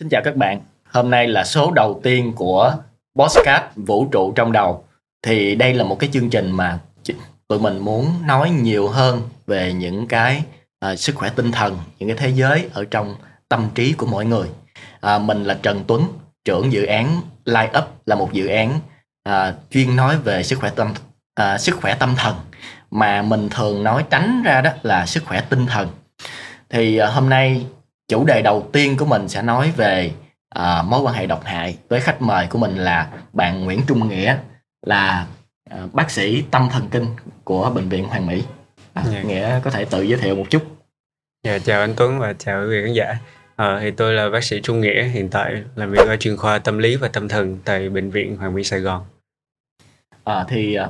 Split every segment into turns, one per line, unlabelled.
Xin chào các bạn. Hôm nay là số đầu tiên của Postcard Vũ trụ trong đầu. Thì đây là một cái chương trình mà tụi mình muốn nói nhiều hơn về những cái uh, sức khỏe tinh thần, những cái thế giới ở trong tâm trí của mỗi người. Uh, mình là Trần Tuấn, trưởng dự án Light Up là một dự án uh, chuyên nói về sức khỏe tâm uh, sức khỏe tâm thần mà mình thường nói tránh ra đó là sức khỏe tinh thần. Thì hôm nay chủ đề đầu tiên của mình sẽ nói về à, mối quan hệ độc hại với khách mời của mình là bạn Nguyễn Trung Nghĩa là à, bác sĩ tâm thần kinh của bệnh viện Hoàng Mỹ. À. Dạ. Nghĩa có thể tự giới thiệu một chút.
Dạ, chào anh Tuấn và chào quý vị khán giả. À, thì tôi là bác sĩ Trung Nghĩa, hiện tại làm việc ở chuyên khoa tâm lý và tâm thần tại bệnh viện Hoàng Mỹ Sài Gòn.
À, thì à,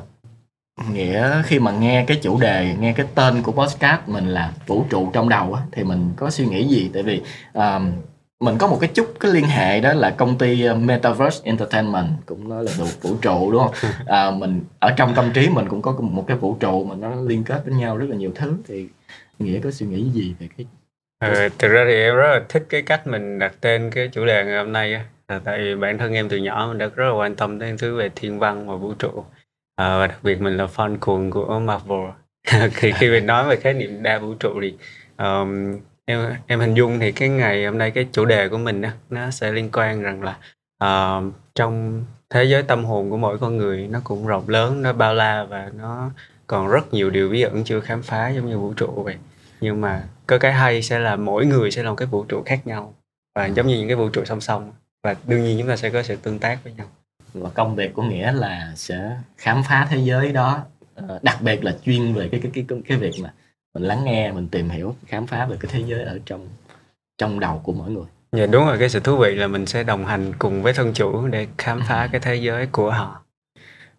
nghĩa khi mà nghe cái chủ đề nghe cái tên của podcast mình là vũ trụ trong đầu á thì mình có suy nghĩ gì tại vì um, mình có một cái chút cái liên hệ đó là công ty ờ, Metaverse Entertainment cũng nói là vũ, vũ trụ đúng không? À, mình ở trong tâm trí mình cũng có một cái vũ trụ mà nó liên kết với nhau rất là nhiều thứ thì nghĩa có suy nghĩ gì về cái
Ừ, thực ra thì em rất là thích cái cách mình đặt tên cái chủ đề ngày hôm nay á. tại vì bản thân em từ nhỏ mình đã rất là quan tâm đến thứ về thiên văn và vũ trụ à, và đặc biệt mình là fan cuồng của Marvel. Thì khi mình nói về khái niệm đa vũ trụ thì um, em em hình dung thì cái ngày hôm nay cái chủ đề của mình đó, nó sẽ liên quan rằng là uh, trong thế giới tâm hồn của mỗi con người nó cũng rộng lớn nó bao la và nó còn rất nhiều điều bí ẩn chưa khám phá giống như vũ trụ vậy. Nhưng mà có cái hay sẽ là mỗi người sẽ là một cái vũ trụ khác nhau và giống như những cái vũ trụ song song. Và đương nhiên chúng ta sẽ có sự tương tác với nhau
và công việc của nghĩa là sẽ khám phá thế giới đó ờ, đặc biệt là chuyên về cái cái cái cái việc mà mình lắng nghe mình tìm hiểu khám phá về cái thế giới ở trong trong đầu của mỗi người
dạ đúng rồi cái sự thú vị là mình sẽ đồng hành cùng với thân chủ để khám phá ừ. cái thế giới của họ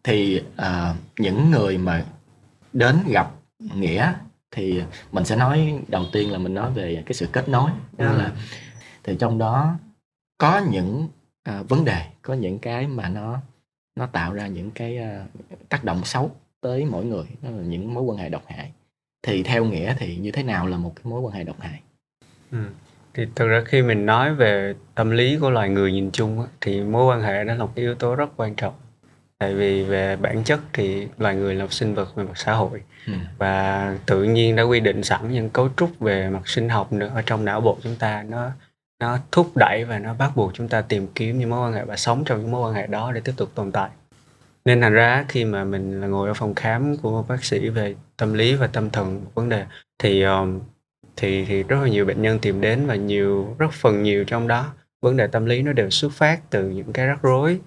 thì uh, những người mà đến gặp nghĩa thì mình sẽ nói đầu tiên là mình nói về cái sự kết nối đó ừ. là thì trong đó có những à, vấn đề có những cái mà nó nó tạo ra những cái à, tác động xấu tới mỗi người đó là những mối quan hệ độc hại thì theo nghĩa thì như thế nào là một cái mối quan hệ độc hại
ừ. thì thực ra khi mình nói về tâm lý của loài người nhìn chung thì mối quan hệ đó là một yếu tố rất quan trọng tại vì về bản chất thì loài người là một sinh vật về mặt xã hội ừ. và tự nhiên đã quy định sẵn những cấu trúc về mặt sinh học nữa ở trong não bộ chúng ta nó nó thúc đẩy và nó bắt buộc chúng ta tìm kiếm những mối quan hệ và sống trong những mối quan hệ đó để tiếp tục tồn tại nên thành ra khi mà mình là ngồi ở phòng khám của một bác sĩ về tâm lý và tâm thần một vấn đề thì um, thì thì rất là nhiều bệnh nhân tìm đến và nhiều rất phần nhiều trong đó vấn đề tâm lý nó đều xuất phát từ những cái rắc rối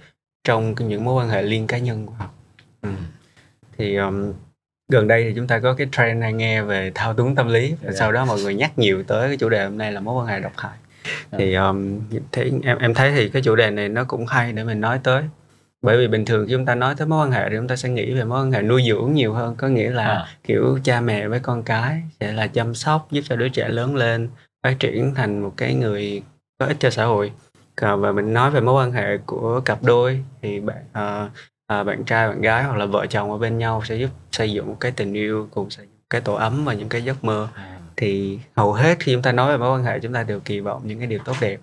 trong những mối quan hệ liên cá nhân của họ ừ. thì um, gần đây thì chúng ta có cái trend hay nghe về thao túng tâm lý và yeah. sau đó mọi người nhắc nhiều tới cái chủ đề hôm nay là mối quan hệ độc hại thì um, thế em em thấy thì cái chủ đề này nó cũng hay để mình nói tới. Bởi vì bình thường khi chúng ta nói tới mối quan hệ thì chúng ta sẽ nghĩ về mối quan hệ nuôi dưỡng nhiều hơn. Có nghĩa là à. kiểu cha mẹ với con cái sẽ là chăm sóc giúp cho đứa trẻ lớn lên phát triển thành một cái người có ích cho xã hội. Còn và mình nói về mối quan hệ của cặp đôi thì bạn à, à, bạn trai bạn gái hoặc là vợ chồng ở bên nhau sẽ giúp xây dựng một cái tình yêu cùng xây dựng cái tổ ấm và những cái giấc mơ. À thì hầu hết khi chúng ta nói về mối quan hệ chúng ta đều kỳ vọng những cái điều tốt đẹp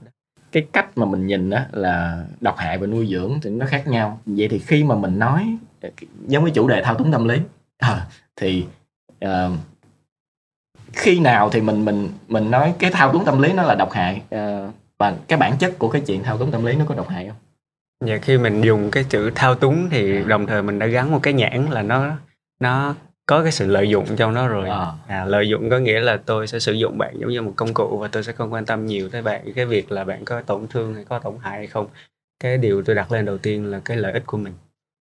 cái cách mà mình nhìn đó là độc hại và nuôi dưỡng thì nó khác nhau vậy thì khi mà mình nói giống với chủ đề thao túng tâm lý à, thì uh, khi nào thì mình mình mình nói cái thao túng tâm lý nó là độc hại uh, và cái bản chất của cái chuyện thao túng tâm lý nó có độc hại không?
Dạ khi mình dùng cái chữ thao túng thì đồng thời mình đã gắn một cái nhãn là nó nó có cái sự lợi dụng trong đó rồi. À. À, lợi dụng có nghĩa là tôi sẽ sử dụng bạn giống như một công cụ và tôi sẽ không quan tâm nhiều tới bạn. Cái việc là bạn có tổn thương hay có tổn hại hay không cái điều tôi đặt lên đầu tiên là cái lợi ích của mình.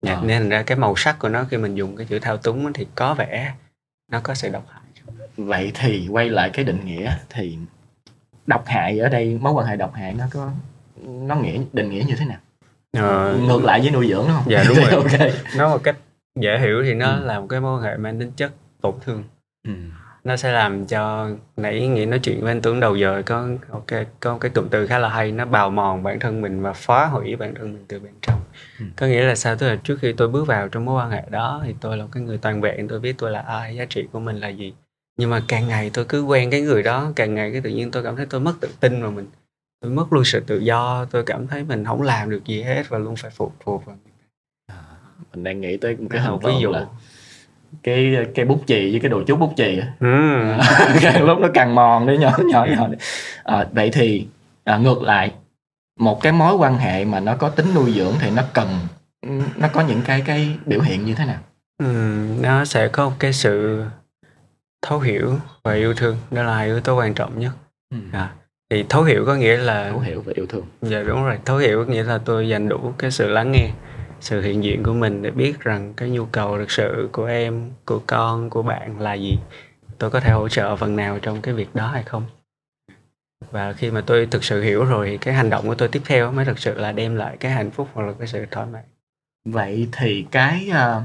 À. nên ra cái màu sắc của nó khi mình dùng cái chữ thao túng thì có vẻ nó có sự độc hại.
Vậy thì quay lại cái định nghĩa thì độc hại ở đây mối quan hệ độc hại nó có nó nghĩa định nghĩa như thế nào? Ờ, ngược lại với nuôi dưỡng đúng không?
Dạ đúng rồi. Okay. nó một cách dễ hiểu thì nó ừ. là một cái mối quan hệ mang tính chất tổn thương ừ. nó sẽ làm cho nãy nghĩ nói chuyện với anh tướng đầu giờ có ok có cái cụm từ khá là hay nó bào mòn bản thân mình và phá hủy bản thân mình từ bên trong ừ. có nghĩa là sao tức là trước khi tôi bước vào trong mối quan hệ đó thì tôi là cái người toàn vẹn tôi biết tôi là ai giá trị của mình là gì nhưng mà càng ngày tôi cứ quen cái người đó càng ngày cái tự nhiên tôi cảm thấy tôi mất tự tin vào mình tôi mất luôn sự tự do tôi cảm thấy mình không làm được gì hết và luôn phải phụ thuộc vào
mình đang nghĩ tới một cái
là
hình
ví dụ.
là cái cái bút chì với cái đồ chú bút chì á.
Ừ.
lúc nó càng mòn đấy nhỏ nhỏ nhỏ. À, vậy thì à, ngược lại một cái mối quan hệ mà nó có tính nuôi dưỡng thì nó cần nó có những cái cái biểu hiện như thế nào?
Ừ, nó sẽ có một cái sự thấu hiểu và yêu thương. Đó là hai yếu tố quan trọng nhất. À, thì thấu hiểu có nghĩa là
thấu hiểu và yêu thương.
Dạ đúng rồi. Thấu hiểu có nghĩa là tôi dành đủ cái sự lắng nghe sự hiện diện của mình để biết rằng cái nhu cầu thực sự của em của con của bạn là gì tôi có thể hỗ trợ phần nào trong cái việc đó hay không và khi mà tôi thực sự hiểu rồi thì cái hành động của tôi tiếp theo mới thực sự là đem lại cái hạnh phúc hoặc là cái sự thoải mái.
vậy thì cái ờ,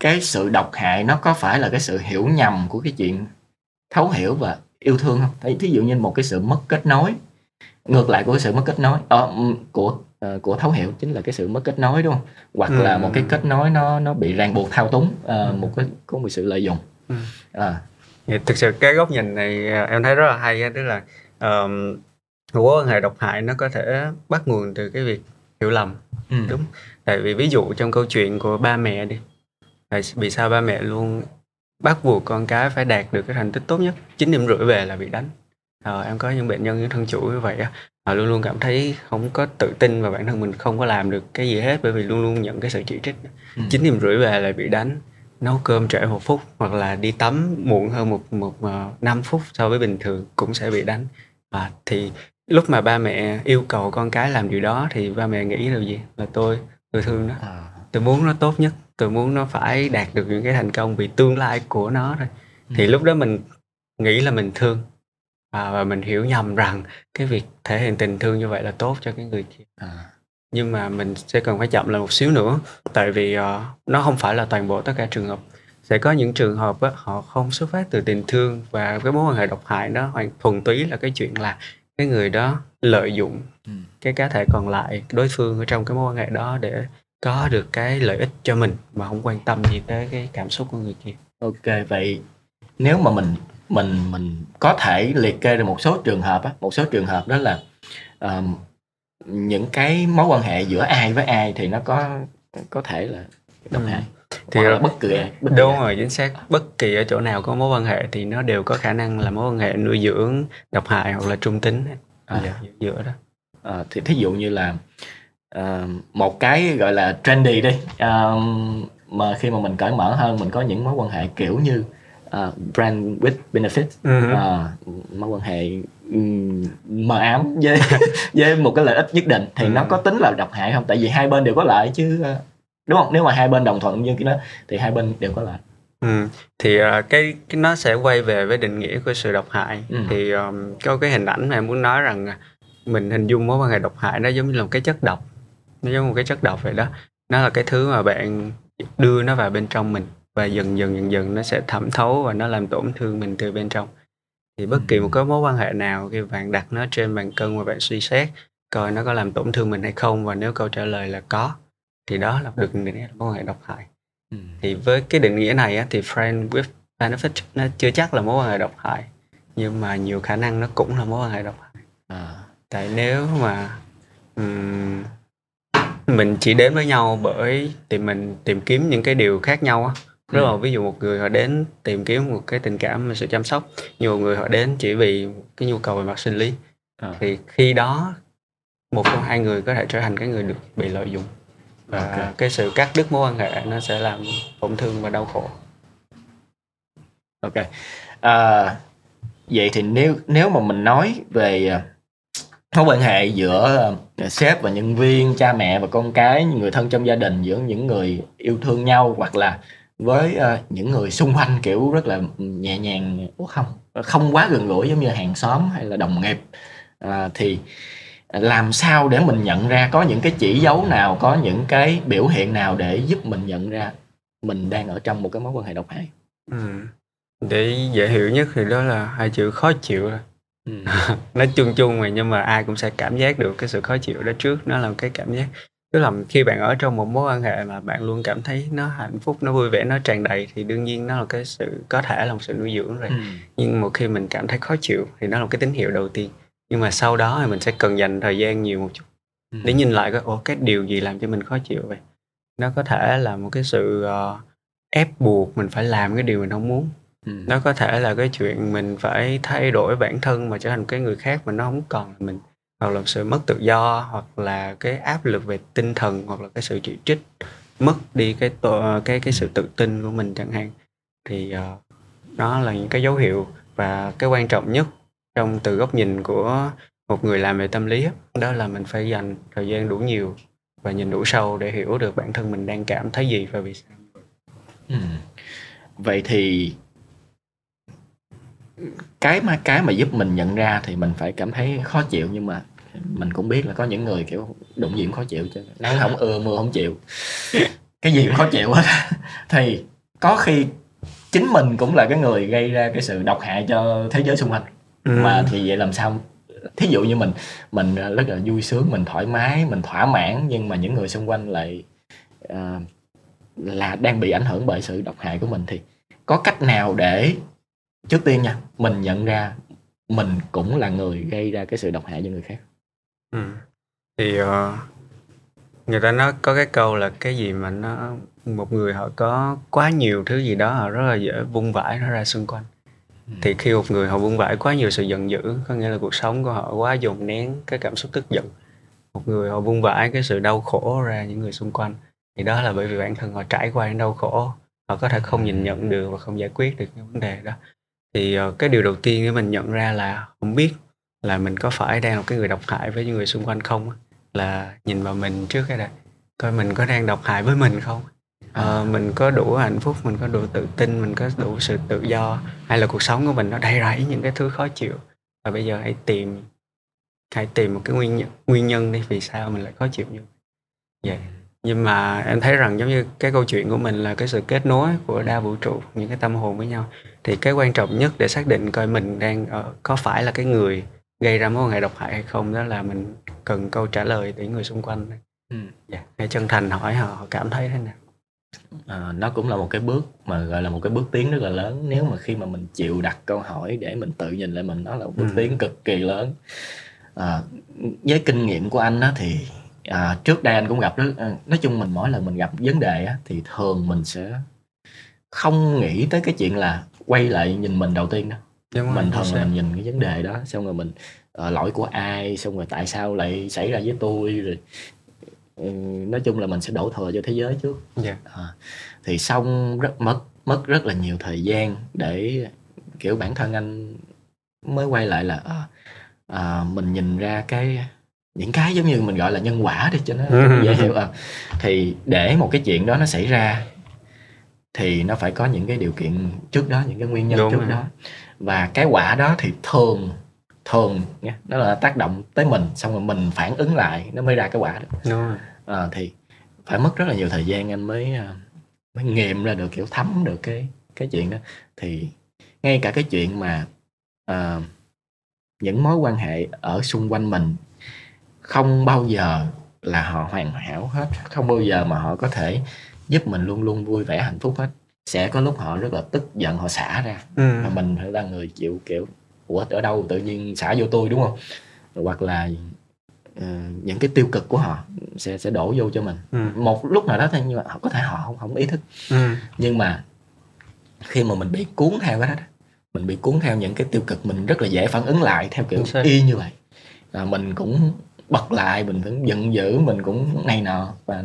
cái sự độc hại nó có phải là cái sự hiểu nhầm của cái chuyện thấu hiểu và yêu thương không Thí- dụ như một cái sự mất kết nối ngược lại của cái sự mất kết nối ờ, của ờ, của thấu hiểu chính là cái sự mất kết nối đúng không hoặc là
Ừ.
một cái kết nối nó nó bị ràng buộc thao túng ờ, một cái có một sự lợi dụng
Ừ.
à,
Thì thực sự cái góc nhìn này à, em thấy rất là hay tức là um, mối quan hệ độc hại nó có thể bắt nguồn từ cái việc hiểu lầm
ừ.
Đúng. tại vì ví dụ trong câu chuyện của ba mẹ đi tại vì sao ba mẹ luôn bắt buộc con cái phải đạt được cái thành tích tốt nhất chín điểm rưỡi về là bị đánh Ờ, em có những bệnh nhân những thân chủ như vậy á họ luôn luôn cảm thấy không có tự tin và bản thân mình không có làm được cái gì hết bởi vì luôn luôn nhận cái sự chỉ trích.
Ừ.
chín điểm rưỡi về là bị đánh nấu cơm trễ một phút hoặc là đi tắm muộn hơn một một uh, 5 phút so với bình thường cũng sẽ bị đánh. À, thì lúc mà ba mẹ yêu cầu con cái làm điều đó thì ba mẹ nghĩ là gì? Là tôi tôi thương nó.
À,
tôi muốn nó tốt nhất tôi muốn nó phải đạt được những cái thành công vì tương lai của nó thôi. Thì
Ừ.
lúc đó mình nghĩ là mình thương à, và mình hiểu nhầm rằng cái việc thể hiện tình thương như vậy là tốt cho cái người kia.
À,
nhưng mà mình sẽ cần phải chậm lại một xíu nữa tại vì ờ, nó không phải là toàn bộ tất cả trường hợp. Sẽ có những trường hợp á, họ không xuất phát từ tình thương và cái mối quan hệ độc hại đó hoàn thuần túy là cái chuyện là cái người đó lợi dụng
ừ.
cái cá thể còn lại đối phương ở trong cái mối quan hệ đó để có được cái lợi ích cho mình mà không quan tâm gì tới cái cảm xúc của người kia.
Ok vậy nếu mà mình mình mình có thể liệt kê được một số trường hợp á một số trường hợp đó là ờm, những cái mối quan hệ giữa ai với ai thì nó có có thể là độc
Ừ.
hại
thì
Hoặc là bất cứ ai bất kỳ
đúng
ai.
rồi chính xác bất kỳ ở chỗ nào có mối quan hệ thì nó đều có khả năng là mối quan hệ nuôi dưỡng độc hại hoặc là trung tính
À.
Giữa- giữa đó
Ờ, thì thí dụ như là ờ, một cái gọi là trendy đi ờ, mà khi mà mình cởi mở hơn mình có những mối quan hệ kiểu như ờ, brand with benefit
Ừ.
Ờ, mối quan hệ ừm, mờ ám với với một cái lợi ích nhất định thì
Ừ.
nó có tính là độc hại không tại vì hai bên đều có lợi chứ ờ, đúng không nếu mà hai bên đồng thuận như cái đó thì hai bên đều có lợi
Ừ. thì ờ, cái, cái nó sẽ quay về với định nghĩa của sự độc hại
Ừ.
thì um, có cái hình ảnh mà em muốn nói rằng à, mình hình dung mối quan hệ độc hại nó giống như là một cái chất độc nó giống một cái chất độc vậy đó nó là cái thứ mà bạn đưa nó vào bên trong mình và dần dần dần dần nó sẽ thẩm thấu và nó làm tổn thương mình từ bên trong. Thì bất kỳ một cái mối quan hệ nào khi bạn đặt nó trên bàn cân và bạn suy xét coi nó có làm tổn thương mình hay không và nếu câu trả lời là có thì đó là được định nghĩa là mối quan hệ độc hại. Thì với cái định nghĩa này á, thì friend with benefit nó chưa chắc là mối quan hệ độc hại nhưng mà nhiều khả năng nó cũng là mối quan hệ độc hại.
À,
tại nếu mà ừm, mình chỉ đến với nhau bởi tìm mình tìm kiếm những cái điều khác nhau á rất là
Ừ.
ví dụ một người họ đến tìm kiếm một cái tình cảm và sự chăm sóc một người họ đến chỉ vì cái nhu cầu về mặt sinh lý
à,
thì khi đó một trong hai người có thể trở thành cái người được bị lợi dụng và
Ok.
cái sự cắt đứt mối quan hệ nó sẽ làm tổn thương và đau khổ
ok à, vậy thì nếu nếu mà mình nói về à, mối quan hệ giữa à, sếp và nhân viên cha mẹ và con cái người thân trong gia đình giữa những người yêu thương nhau hoặc là với à, những người xung quanh kiểu rất là nhẹ nhàng không không quá gần gũi giống như hàng xóm hay là đồng nghiệp. À, thì làm sao để mình nhận ra có những cái chỉ dấu nào có những cái biểu hiện nào để giúp mình nhận ra mình đang ở trong một cái mối quan hệ độc hại?
Ừ. để dễ hiểu nhất thì đó là hai chữ khó chịu. Thôi
ừ.
nó chung chung mà nhưng mà ai cũng sẽ cảm giác được cái sự khó chịu đó trước. Nó là cái cảm giác tức là khi bạn ở trong một mối quan hệ mà bạn luôn cảm thấy nó hạnh phúc nó vui vẻ nó tràn đầy thì đương nhiên nó là cái sự có thể là một sự nuôi dưỡng rồi
Ừ.
nhưng một khi mình cảm thấy khó chịu thì nó là một cái tín hiệu đầu tiên nhưng mà sau đó thì mình sẽ cần dành thời gian nhiều một chút
Ừ.
để nhìn lại cái ủa cái điều gì làm cho mình khó chịu vậy nó có thể là một cái sự ờ, ép buộc mình phải làm cái điều mình không muốn
Ừ.
nó có thể là cái chuyện mình phải thay đổi bản thân mà trở thành cái người khác mà nó không còn là mình hoặc là sự mất tự do hoặc là cái áp lực về tinh thần hoặc là cái sự chỉ trích mất đi cái tổ- ờ, cái cái sự tự tin của mình chẳng hạn thì ờ, đó là những cái dấu hiệu và cái quan trọng nhất trong từ góc nhìn của một người làm về tâm lý đó là mình phải dành thời gian đủ nhiều và nhìn đủ sâu để hiểu được bản thân mình đang cảm thấy gì và vì sao
Ừ. vậy thì cái mà cái mà giúp mình nhận ra thì mình phải cảm thấy khó chịu nhưng mà mình cũng biết là có những người kiểu đụng gì cũng khó chịu chứ. Nắng không ưa mưa không chịu. Cái gì cũng khó chịu hết. Thì có khi chính mình cũng là cái người gây ra cái sự độc hại cho thế giới xung quanh. Mà thì vậy làm sao? Thí dụ như mình mình rất là vui sướng mình thoải mái mình thỏa mãn nhưng mà những người xung quanh lại à, là đang bị ảnh hưởng bởi sự độc hại của mình thì có cách nào để trước tiên nha mình nhận ra mình cũng là người gây ra cái sự độc hại cho người khác
Ừ. Thì ờ, người ta nói có cái câu là cái gì mà nó một người họ có quá nhiều thứ gì đó họ rất là dễ vung vãi nó ra xung quanh. Thì khi một người họ vung vãi quá nhiều sự giận dữ, có nghĩa là cuộc sống của họ quá dồn nén cái cảm xúc tức giận. Một người họ vung vãi cái sự đau khổ ra những người xung quanh. Thì đó là bởi vì bản thân họ trải qua những đau khổ, họ có thể không nhìn nhận được và không giải quyết được cái vấn đề đó. Thì ờ, cái điều đầu tiên để mình nhận ra là không biết là mình có phải đang là cái người độc hại với những người xung quanh không là nhìn vào mình trước cái đã coi mình có đang độc hại với mình không? Ờ, mình có đủ hạnh phúc mình có đủ tự tin mình có đủ sự tự do hay là cuộc sống của mình nó đầy rẫy những cái thứ khó chịu. Và bây giờ hãy tìm hãy tìm một cái nguyên nhân nguyên nhân đi vì sao mình lại khó chịu như vậy nhưng mà em thấy rằng giống như cái câu chuyện của mình là cái sự kết nối của đa vũ trụ những cái tâm hồn với nhau thì cái quan trọng nhất để xác định coi mình đang ờ, có phải là cái người gây ra mối quan hệ độc hại hay không đó là mình cần câu trả lời từ người xung quanh
Ừ.
dạ. hãy chân thành hỏi họ họ cảm thấy thế nào
à, nó cũng là một cái bước mà gọi là một cái bước tiến rất là lớn nếu mà khi mà mình chịu đặt câu hỏi để mình tự nhìn lại mình đó là một bước
Ừ.
tiến cực kỳ lớn à, với kinh nghiệm của anh á thì à, trước đây anh cũng gặp rất à, nói chung mình mỗi lần mình gặp vấn đề á thì thường mình sẽ không nghĩ tới cái chuyện là quay lại nhìn mình đầu tiên đó
Đúng rồi,
mình thường là mình nhìn cái vấn đề đó xong rồi mình ờ, lỗi của ai xong rồi tại sao lại xảy ra với tôi rồi ừ, nói chung là mình sẽ đổ thừa cho thế giới trước.
Dạ.
À, thì xong rất mất mất rất là nhiều thời gian để kiểu bản thân anh mới quay lại là à, à, mình nhìn ra cái những cái giống như mình gọi là nhân quả đi cho nó
Ừ.
dễ hiểu à. thì để một cái chuyện đó nó xảy ra thì nó phải có những cái điều kiện trước đó những cái nguyên nhân
Đúng
trước
rồi.
đó và cái quả đó thì thường thường nha nó là tác động tới mình xong rồi mình phản ứng lại nó mới ra cái quả đó
Đúng rồi.
à, thì phải mất rất là nhiều thời gian anh mới à, mới nghiệm ra được kiểu thấm được cái cái chuyện đó thì ngay cả cái chuyện mà à, những mối quan hệ ở xung quanh mình không bao giờ là họ hoàn hảo hết không bao giờ mà họ có thể giúp mình luôn luôn vui vẻ hạnh phúc hết. Sẽ có lúc họ rất là tức giận họ xả ra.
Ừ.
mà mình phải là người chịu kiểu ủa ở đâu? Tự nhiên xả vô tôi đúng không? Hoặc là ờ, những cái tiêu cực của họ sẽ sẽ đổ vô cho mình.
Ừ.
một lúc nào đó thôi nhưng mà họ có thể họ không không ý thức.
Ừ.
nhưng mà khi mà mình bị cuốn theo cái đó mình bị cuốn theo những cái tiêu cực mình rất là dễ phản ứng lại theo kiểu y như vậy. À, mình cũng bật lại mình cũng giận dữ mình cũng này nọ. Và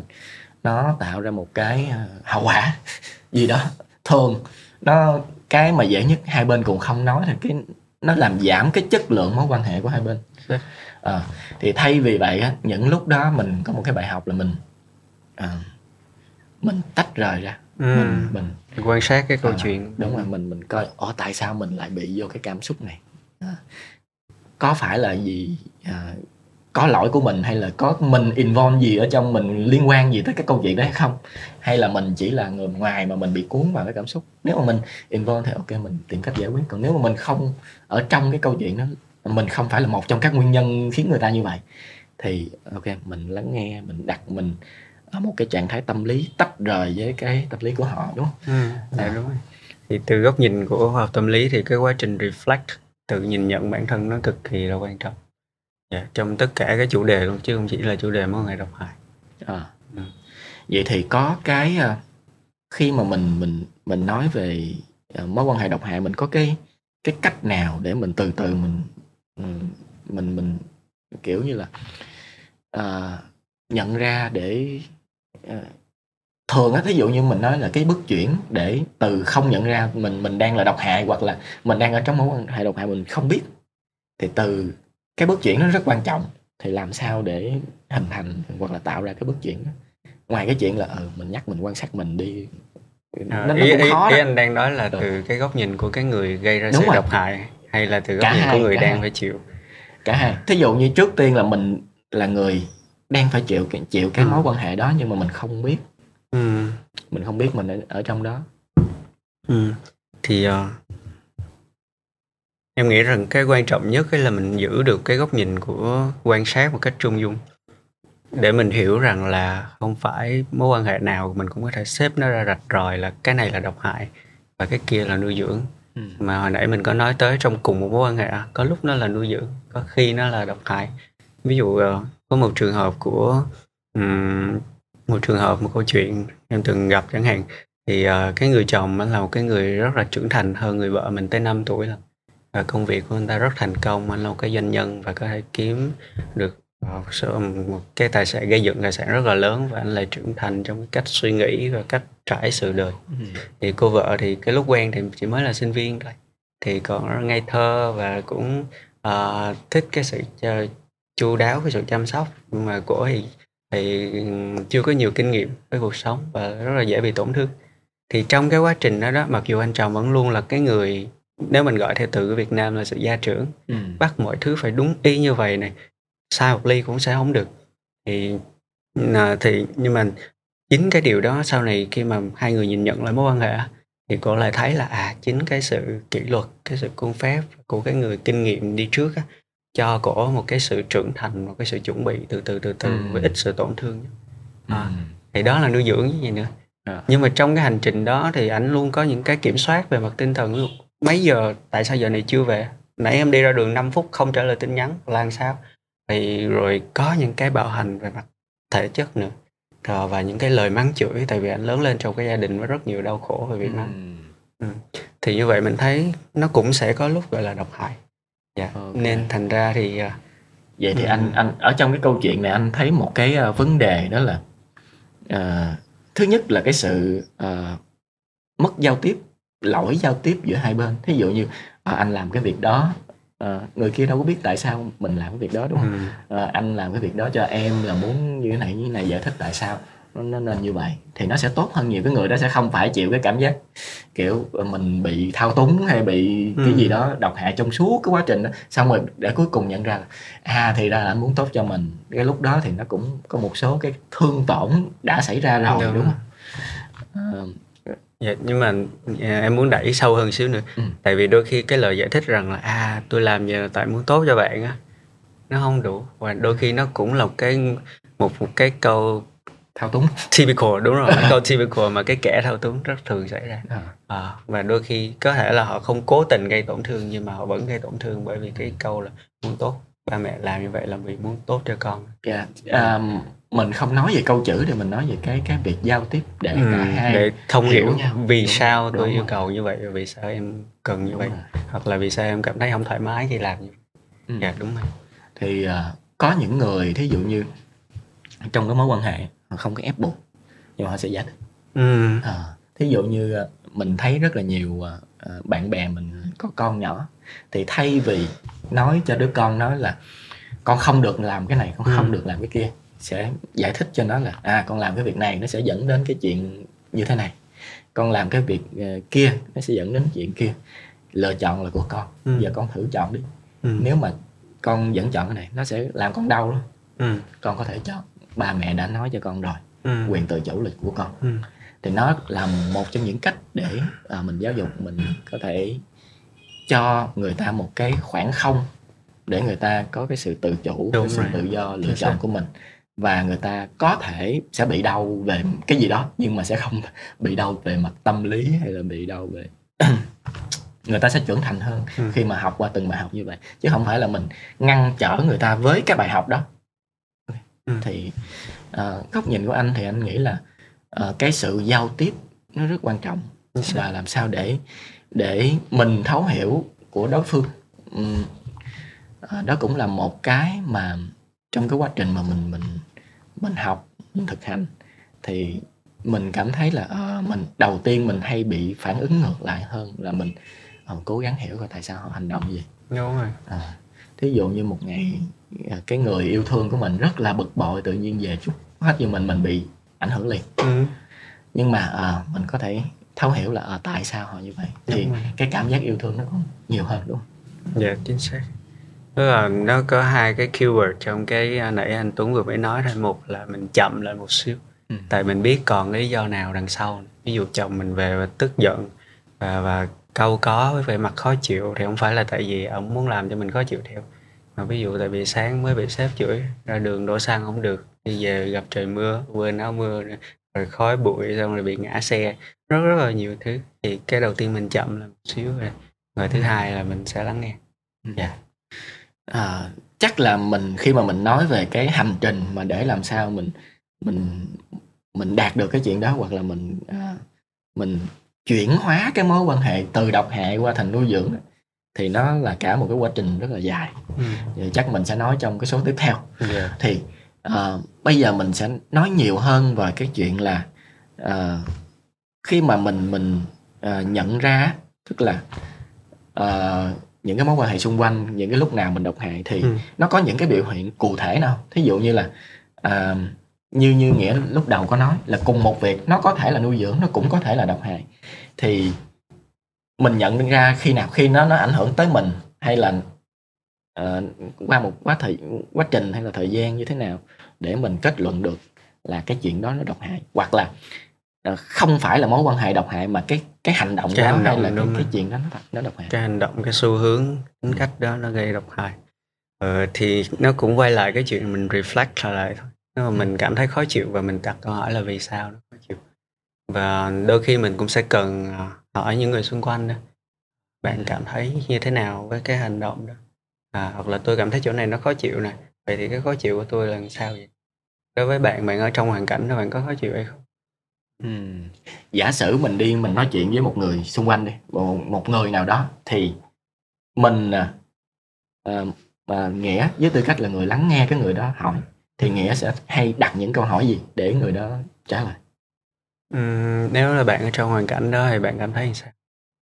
nó tạo ra một cái à, hậu quả gì đó thường nó cái mà dễ nhất hai bên cùng không nói thì cái nó làm giảm cái chất lượng mối quan hệ của hai bên. À, thì thay vì vậy á, những lúc đó mình có một cái bài học là mình à, mình tách rời ra.
Ừ.
mình mình
quan sát cái câu
À,
chuyện.
đúng rồi mình mình coi ồ tại sao mình lại bị vô cái cảm xúc này? À, có phải là gì à, có lỗi của mình hay là có mình involve gì ở trong mình liên quan gì tới cái câu chuyện đó hay không hay là mình chỉ là người ngoài mà mình bị cuốn vào cái cảm xúc nếu mà mình involve thì ok mình tìm cách giải quyết còn nếu mà mình không ở trong cái câu chuyện đó mình không phải là một trong các nguyên nhân khiến người ta như vậy thì ok mình lắng nghe mình đặt mình ở một cái trạng thái tâm lý tách rời với cái tâm lý của họ đúng không
ừ. dạ,
À.
đúng rồi. thì từ góc nhìn của khoa học tâm lý thì cái quá trình reflect tự nhìn nhận bản thân nó cực kỳ là quan trọng dạ, trong tất cả các chủ đề luôn chứ không chỉ là chủ đề mối quan hệ độc hại
à. ừ. vậy thì có cái à, khi mà mình mình mình nói về à, mối quan hệ độc hại mình có cái cái cách nào để mình từ từ mình mình mình kiểu như là à, nhận ra để à, thường á thí dụ như mình nói là cái bước chuyển để từ không nhận ra mình mình đang là độc hại hoặc là mình đang ở trong mối quan hệ độc hại mình không biết thì từ cái bước chuyển nó rất quan trọng thì làm sao để hình thành hoặc là tạo ra cái bước chuyển đó ngoài cái chuyện là ừ, mình nhắc mình quan sát mình đi
à, nó, ý, nó khó ý, ý anh đang nói là từ cái góc nhìn của cái người gây ra Đúng sự rồi. độc hại hay là từ góc cả nhìn hai, của người đang hai. phải chịu
cả hai thí dụ như trước tiên là mình là người đang phải chịu chịu cái ừ. mối quan hệ đó nhưng mà mình không biết ừ. mình không biết mình ở, ở trong đó
ừ. thì uh, em nghĩ rằng cái quan trọng nhất là mình giữ được cái góc nhìn của quan sát một cách trung dung. Để mình hiểu rằng là không phải mối quan hệ nào mình cũng có thể xếp nó ra rạch ròi là cái này là độc hại và cái kia là nuôi dưỡng. Ừ. mà hồi nãy mình có nói tới trong cùng một mối quan hệ có lúc nó là nuôi dưỡng có khi nó là độc hại. Ví dụ uh, có một trường hợp của um, một trường hợp một câu chuyện em từng gặp chẳng hạn thì uh, cái người chồng là một cái người rất là trưởng thành hơn người vợ mình tới 5 tuổi lần và công việc của anh ta rất thành công anh là một cái doanh nhân và có thể kiếm được uh, một cái tài sản gây dựng tài sản rất là lớn và anh lại trưởng thành trong cái cách suy nghĩ và cách trải sự đời. Ừ. thì cô vợ thì cái lúc quen thì chỉ mới là sinh viên thôi. Thì còn rất ngây thơ và cũng uh, thích cái sự uh, chu đáo cái sự chăm sóc. Nhưng mà cổ thì thì chưa có nhiều kinh nghiệm với cuộc sống và rất là dễ bị tổn thương. Thì trong cái quá trình đó đó mặc dù anh chồng vẫn luôn là cái người nếu mình gọi theo từ của Việt Nam là sự gia trưởng ừ. bắt mọi thứ phải đúng y như vậy này sai một ly cũng sẽ không được thì à, thì nhưng mà chính cái điều đó sau này khi mà hai người nhìn nhận lại mối quan hệ thì cô lại thấy là à chính cái sự kỷ luật cái sự cung phép của cái người kinh nghiệm đi trước á, cho cổ một cái sự trưởng thành một cái sự chuẩn bị từ từ từ từ ừ. với ít sự tổn thương à, ừ. thì đó là nuôi dưỡng như vậy nữa à. nhưng mà trong cái hành trình đó thì anh luôn có những cái kiểm soát về mặt tinh thần luôn mấy giờ? Tại sao giờ này chưa về? Nãy em đi ra đường 5 phút không trả lời tin nhắn. Là làm sao? Thì rồi có những cái bạo hành về mặt thể chất nữa. Rồi và những cái lời mắng chửi tại vì anh lớn lên trong cái gia đình với rất nhiều đau khổ về Việt Nam. Ừ. Ừ. thì như vậy mình thấy nó cũng sẽ có lúc gọi là độc hại. Dạ. Okay. nên thành ra thì à,
vậy thì ừ. anh anh ở trong cái câu chuyện này anh thấy một cái uh, vấn đề đó là uh, thứ nhất là cái sự uh, mất giao tiếp lỗi giao tiếp giữa hai bên. Thí dụ như à, anh làm cái việc đó à, người kia đâu có biết tại sao mình làm cái việc đó đúng không? Ừ. à, anh làm cái việc đó cho em là muốn như thế này như thế này giải thích tại sao. Nó nên như vậy. Thì nó sẽ tốt hơn nhiều cái người đó sẽ không phải chịu cái cảm giác kiểu mình bị thao túng hay bị ừ. cái gì đó độc hại trong suốt cái quá trình đó. Xong rồi để cuối cùng nhận ra là à thì ra là anh muốn tốt cho mình. Cái lúc đó thì nó cũng có một số cái thương tổn đã xảy ra rồi đúng, đúng không?
À, Dạ, nhưng mà à, em muốn đẩy sâu hơn xíu nữa ừ. tại vì đôi khi cái lời giải thích rằng là à tôi làm giờ tại muốn tốt cho bạn á nó không đủ và đôi khi nó cũng là cái một một cái câu
thao túng
typical đúng rồi cái câu typical mà cái kẻ thao túng rất thường xảy ra à. À, và đôi khi có thể là họ không cố tình gây tổn thương nhưng mà họ vẫn gây tổn thương bởi vì cái câu là muốn tốt ba mẹ làm như vậy là vì muốn tốt cho con
dạ yeah. um, mình không nói về câu chữ thì mình nói về cái cái việc giao tiếp để ừ, cả hai
để thông hiểu, hiểu nhau. vì đúng, sao tôi yêu rồi. cầu như vậy vì sao em cần như đúng vậy rồi. hoặc là vì sao em cảm thấy không thoải mái khi làm như vậy ừ. dạ đúng rồi
thì uh, có những người thí dụ như trong cái mối quan hệ họ không có ép buộc nhưng mà họ sẽ giải thích ừ. à, thí dụ như uh, mình thấy rất là nhiều uh, bạn bè mình có con nhỏ thì thay vì nói cho đứa con nói là con không được làm cái này con ừ. không được làm cái kia sẽ giải thích cho nó là à con làm cái việc này nó sẽ dẫn đến cái chuyện như thế này con làm cái việc uh, kia nó sẽ dẫn đến chuyện kia lựa chọn là của con ừ. giờ con thử chọn đi ừ. nếu mà con vẫn chọn cái này nó sẽ làm con đau luôn ừ. con có thể chọn ba mẹ đã nói cho con rồi ừ. quyền tự chủ là của con ừ. thì nó là một trong những cách để à, mình giáo dục mình có thể cho người ta một cái khoảng không để người ta có cái sự tự chủ Đúng cái sự tự do lựa chọn của mình và người ta có thể sẽ bị đau về cái gì đó nhưng mà sẽ không bị đau về mặt tâm lý hay là bị đau về người ta sẽ trưởng thành hơn
Ừ.
khi mà học qua từng bài học như vậy chứ không phải là mình ngăn trở người ta với cái bài học đó
Ừ.
thì ờ, góc nhìn của anh thì anh nghĩ là ờ, cái sự giao tiếp nó rất quan trọng
xác.
và làm sao để để mình thấu hiểu của đối phương ờ, đó cũng là một cái mà trong cái quá trình mà mình mình mình học mình thực hành thì mình cảm thấy là ờ, mình đầu tiên mình hay bị phản ứng ngược lại hơn là mình ờ, cố gắng hiểu coi tại sao họ hành động vậy.
Đúng rồi.
À, thí dụ như một ngày à, cái người yêu thương của mình rất là bực bội tự nhiên về chút hết như mình mình bị ảnh hưởng liền.
Ừ.
nhưng mà à, mình có thể thấu hiểu là à, tại sao họ như vậy. Thì cái cảm giác yêu thương nó còn nhiều hơn đúng không?
Dạ chính xác. Tức là nó có hai cái keyword trong cái à, nãy anh Tuấn vừa mới nói ra một là mình chậm lại một xíu.
Ừ.
Tại mình biết còn lý do nào đằng sau. Ví dụ chồng mình về và tức giận và và câu có với vẻ mặt khó chịu thì không phải là tại vì ông muốn làm cho mình khó chịu theo. Mà ví dụ tại vì sáng mới bị sếp chửi ra đường đổ xăng không được đi về gặp trời mưa quên áo mưa rồi khói bụi xong rồi bị ngã xe rất rất là nhiều thứ thì cái đầu tiên mình chậm là một xíu rồi rồi thứ hai là mình sẽ lắng nghe Dạ.
À, chắc là mình khi mà mình nói về cái hành trình mà để làm sao mình mình mình đạt được cái chuyện đó hoặc là mình à, mình chuyển hóa cái mối quan hệ từ độc hại qua thành nuôi dưỡng á, thì nó là cả một cái quá trình rất là dài
ừ.
Chắc mình sẽ nói trong cái số tiếp theo
Dạ.
thì ờ, bây giờ mình sẽ nói nhiều hơn về cái chuyện là ờ, khi mà mình mình ờ, nhận ra á, tức là ờ, những cái mối quan hệ xung quanh những cái lúc nào mình độc hại thì
Ừ.
nó có những cái biểu hiện cụ thể nào? Thí dụ như là ờ, như như nghĩa lúc đầu có nói là cùng một việc nó có thể là nuôi dưỡng nó cũng có thể là độc hại. Thì mình nhận ra khi nào khi nó nó ảnh hưởng tới mình hay là ờ, qua một quá thời quá trình hay là thời gian như thế nào để mình kết luận được là cái chuyện đó nó độc hại? Hoặc là không phải là mối quan hệ độc hại mà cái cái hành động
Cái
đó
hành
hay
động
là cái,
đúng
cái chuyện đó nó nó độc hại.
Cái hành động cái xu hướng tính cách đó nó gây độc hại. Ờ, thì nó cũng quay lại cái chuyện mình reflect lại thôi. Nếu mà mình cảm thấy khó chịu và mình đặt câu hỏi là vì sao nó khó chịu. Và đôi khi mình cũng sẽ cần à, hỏi những người xung quanh đó bạn cảm thấy như thế nào với cái hành động đó? À, hoặc là tôi cảm thấy chỗ này nó khó chịu nè vậy thì cái khó chịu của tôi là sao vậy? Đối với bạn bạn ở trong hoàn cảnh đó bạn có khó chịu hay không
Ừm. giả sử mình đi mình nói chuyện với một người xung quanh đi một, một người nào đó thì mình à, à, mà nghĩa với tư cách là người lắng nghe cái người đó hỏi thì nghĩa sẽ hay đặt những câu hỏi gì để người đó trả lời
Ừm, nếu là bạn ở trong hoàn cảnh đó thì bạn cảm thấy như sao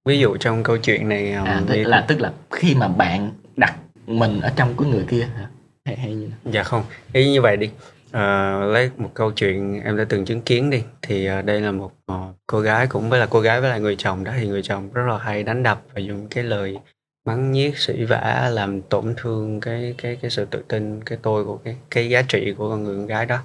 ví dụ trong câu chuyện này um,
à, tức
đi-
là tức là khi mà bạn đặt mình ở trong cái người kia hả hay, hay như nào?
Dạ không, ý như vậy đi à, lấy một câu chuyện em đã từng chứng kiến đi. Thì à, đây là một à, cô gái cũng với là cô gái với lại người chồng đó. Thì người chồng rất là hay đánh đập và dùng cái lời mắng nhiếc sỉ vả làm tổn thương cái cái cái sự tự tin cái tôi của cái cái giá trị của con người con gái đó.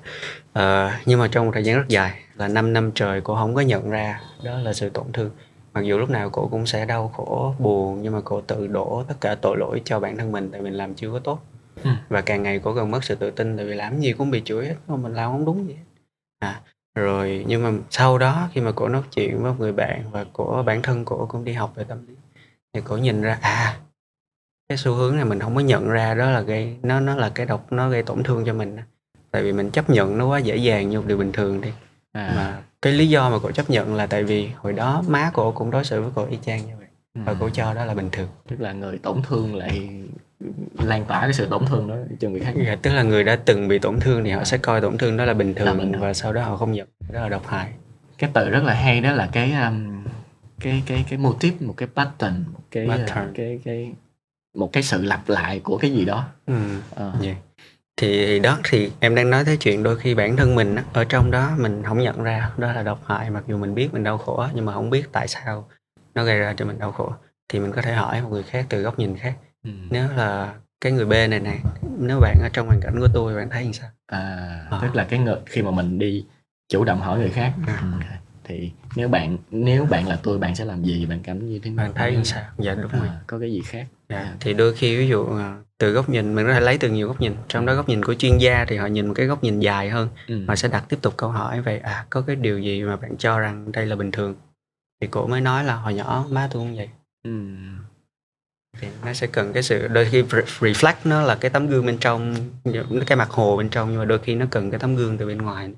À, nhưng mà trong một thời gian rất dài là 5 năm trời cô không có nhận ra đó là sự tổn thương. Mặc dù lúc nào cô cũng sẽ đau khổ buồn nhưng mà cô tự đổ tất cả tội lỗi cho bản thân mình tại mình làm chưa có tốt.
Ừ.
và càng ngày cô càng mất sự tự tin tại vì làm gì cũng bị chửi hết mà mình làm không đúng gì hết. À rồi nhưng mà sau đó khi mà cô nói chuyện với một người bạn và của bản thân cô cũng đi học về tâm lý thì cô nhìn ra à cái xu hướng này mình không có nhận ra đó là gây nó nó là cái độc nó gây tổn thương cho mình tại vì mình chấp nhận nó quá dễ dàng như một điều bình thường đi.
À,
mà cái lý do mà cô chấp nhận là tại vì hồi đó má cô cũng đối xử với cô y chang như vậy. Và
ừ.
cô cho đó là bình thường.
Tức là người tổn thương lại lan tỏa cái sự tổn thương đó cho người khác
Dạ, tức là người đã từng bị tổn thương thì họ sẽ coi tổn thương đó là bình thường
bình thường.
và sau đó họ không nhận đó là độc hại
cái từ rất là hay đó là cái um, cái cái cái típ một cái pattern một cái uh,
Pattern.
cái cái một cái sự lặp lại của cái gì đó
ừ. Dạ. thì, thì đó thì em đang nói tới chuyện đôi khi bản thân mình ở trong đó mình không nhận ra đó là độc hại mặc dù mình biết mình đau khổ nhưng mà không biết tại sao nó gây ra cho mình đau khổ thì mình có thể hỏi một người khác từ góc nhìn khác
Ừ.
nếu là cái người B này này nếu bạn ở trong hoàn cảnh của tôi bạn thấy như sao
à,
Ờ.
tức là cái ngược khi mà mình đi chủ động hỏi người khác
À.
ừ. thì nếu bạn nếu bạn là tôi bạn sẽ làm gì bạn cảm như thế nào
bạn thấy như sao dạ đúng rồi
à, có cái gì khác
Dạ, thì đôi khi ví dụ à, từ góc nhìn mình có thể lấy từ nhiều góc nhìn trong đó góc nhìn của chuyên gia thì họ nhìn một cái góc nhìn dài hơn
ừ.
họ sẽ đặt tiếp tục câu hỏi về à có cái điều gì mà bạn cho rằng đây là bình thường thì cô mới nói là hồi nhỏ má tôi cũng vậy
ừ.
Thì nó sẽ cần cái sự đôi khi reflect nó là cái tấm gương bên trong cái mặt hồ bên trong nhưng mà đôi khi nó cần cái tấm gương từ bên ngoài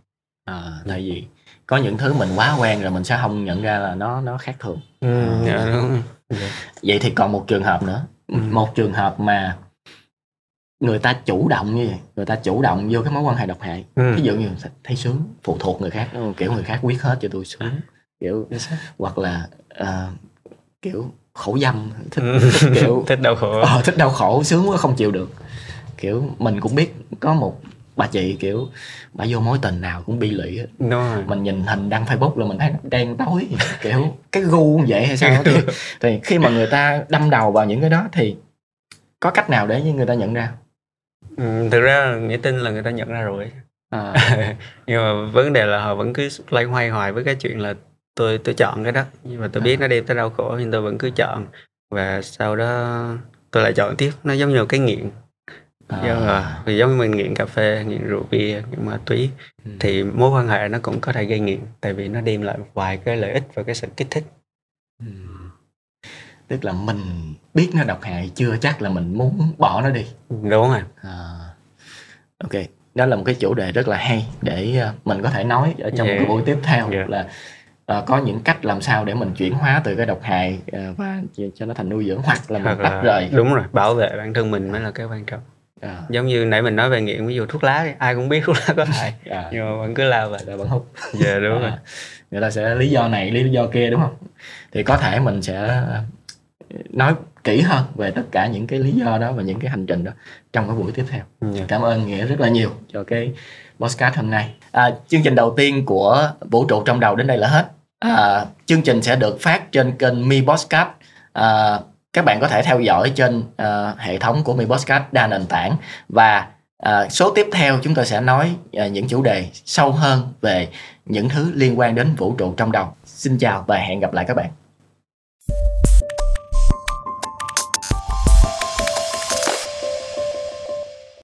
à, tại vì có những thứ mình quá quen rồi mình sẽ không nhận ra là nó nó khác thường
ừ, à, dạ, đúng.
Dạ. vậy thì còn một trường hợp nữa ừ. một trường hợp mà người ta chủ động như vậy người ta chủ động vô cái mối quan hệ độc hại ừ. ví dụ như thấy sướng phụ thuộc người khác kiểu người khác quyết hết cho tôi sướng kiểu hoặc là uh, kiểu khổ dâm thích,
ừ. thích kiểu thích đau khổ
ờ, thích đau khổ sướng quá không chịu được kiểu mình cũng biết có một bà chị kiểu bà vô mối tình nào cũng bi lụy hết
no.
mình nhìn hình đăng facebook là mình thấy đen tối kiểu cái gu như vậy hay sao thì, thì khi mà người ta đâm đầu vào những cái đó thì có cách nào để người ta nhận ra
ừ, thực ra nghĩa tin là người ta nhận ra rồi à. nhưng mà vấn đề là họ vẫn cứ loay hoay hoài với cái chuyện là tôi tôi chọn cái đó nhưng mà tôi biết à. nó đem tới đau khổ nhưng tôi vẫn cứ chọn và sau đó tôi lại chọn tiếp nó giống như cái nghiện à. giống là vì giống như mình nghiện cà phê nghiện rượu bia nghiện ma túy ừ. thì mối quan hệ nó cũng có thể gây nghiện tại vì nó đem lại một vài cái lợi ích và cái sự kích thích ừ.
tức là mình biết nó độc hại chưa chắc là mình muốn bỏ nó đi
đúng rồi à.
ok đó là một cái chủ đề rất là hay để ờ, mình có thể nói ở trong yeah. một cái buổi tiếp theo yeah. là uh, có những cách làm sao để mình chuyển hóa từ cái độc hại uh, và cho nó thành nuôi dưỡng hoặc là mình tách rời
đúng rồi bảo vệ bản thân mình mới là cái quan trọng à. giống như nãy mình nói về nghiện ví dụ thuốc lá đi ai cũng biết thuốc lá có hại à. nhưng mà vẫn cứ lao vào
là vẫn hút
dạ yeah, đúng à. rồi
người ta sẽ lý do này lý do kia đúng không thì có thể mình sẽ nói kỹ hơn về tất cả những cái lý do đó và những cái hành trình đó trong cái buổi tiếp theo yeah. Dạ. cảm ơn nghĩa rất là nhiều cho cái podcast hôm nay à, chương trình đầu tiên của vũ trụ trong đầu đến đây là hết à, chương trình sẽ được phát trên kênh mi podcast. À, các bạn có thể theo dõi trên à, hệ thống của mi podcast đa nền tảng. Và à, số tiếp theo chúng tôi sẽ nói à, những chủ đề sâu hơn về những thứ liên quan đến vũ trụ trong đầu. Xin chào và hẹn gặp lại các bạn.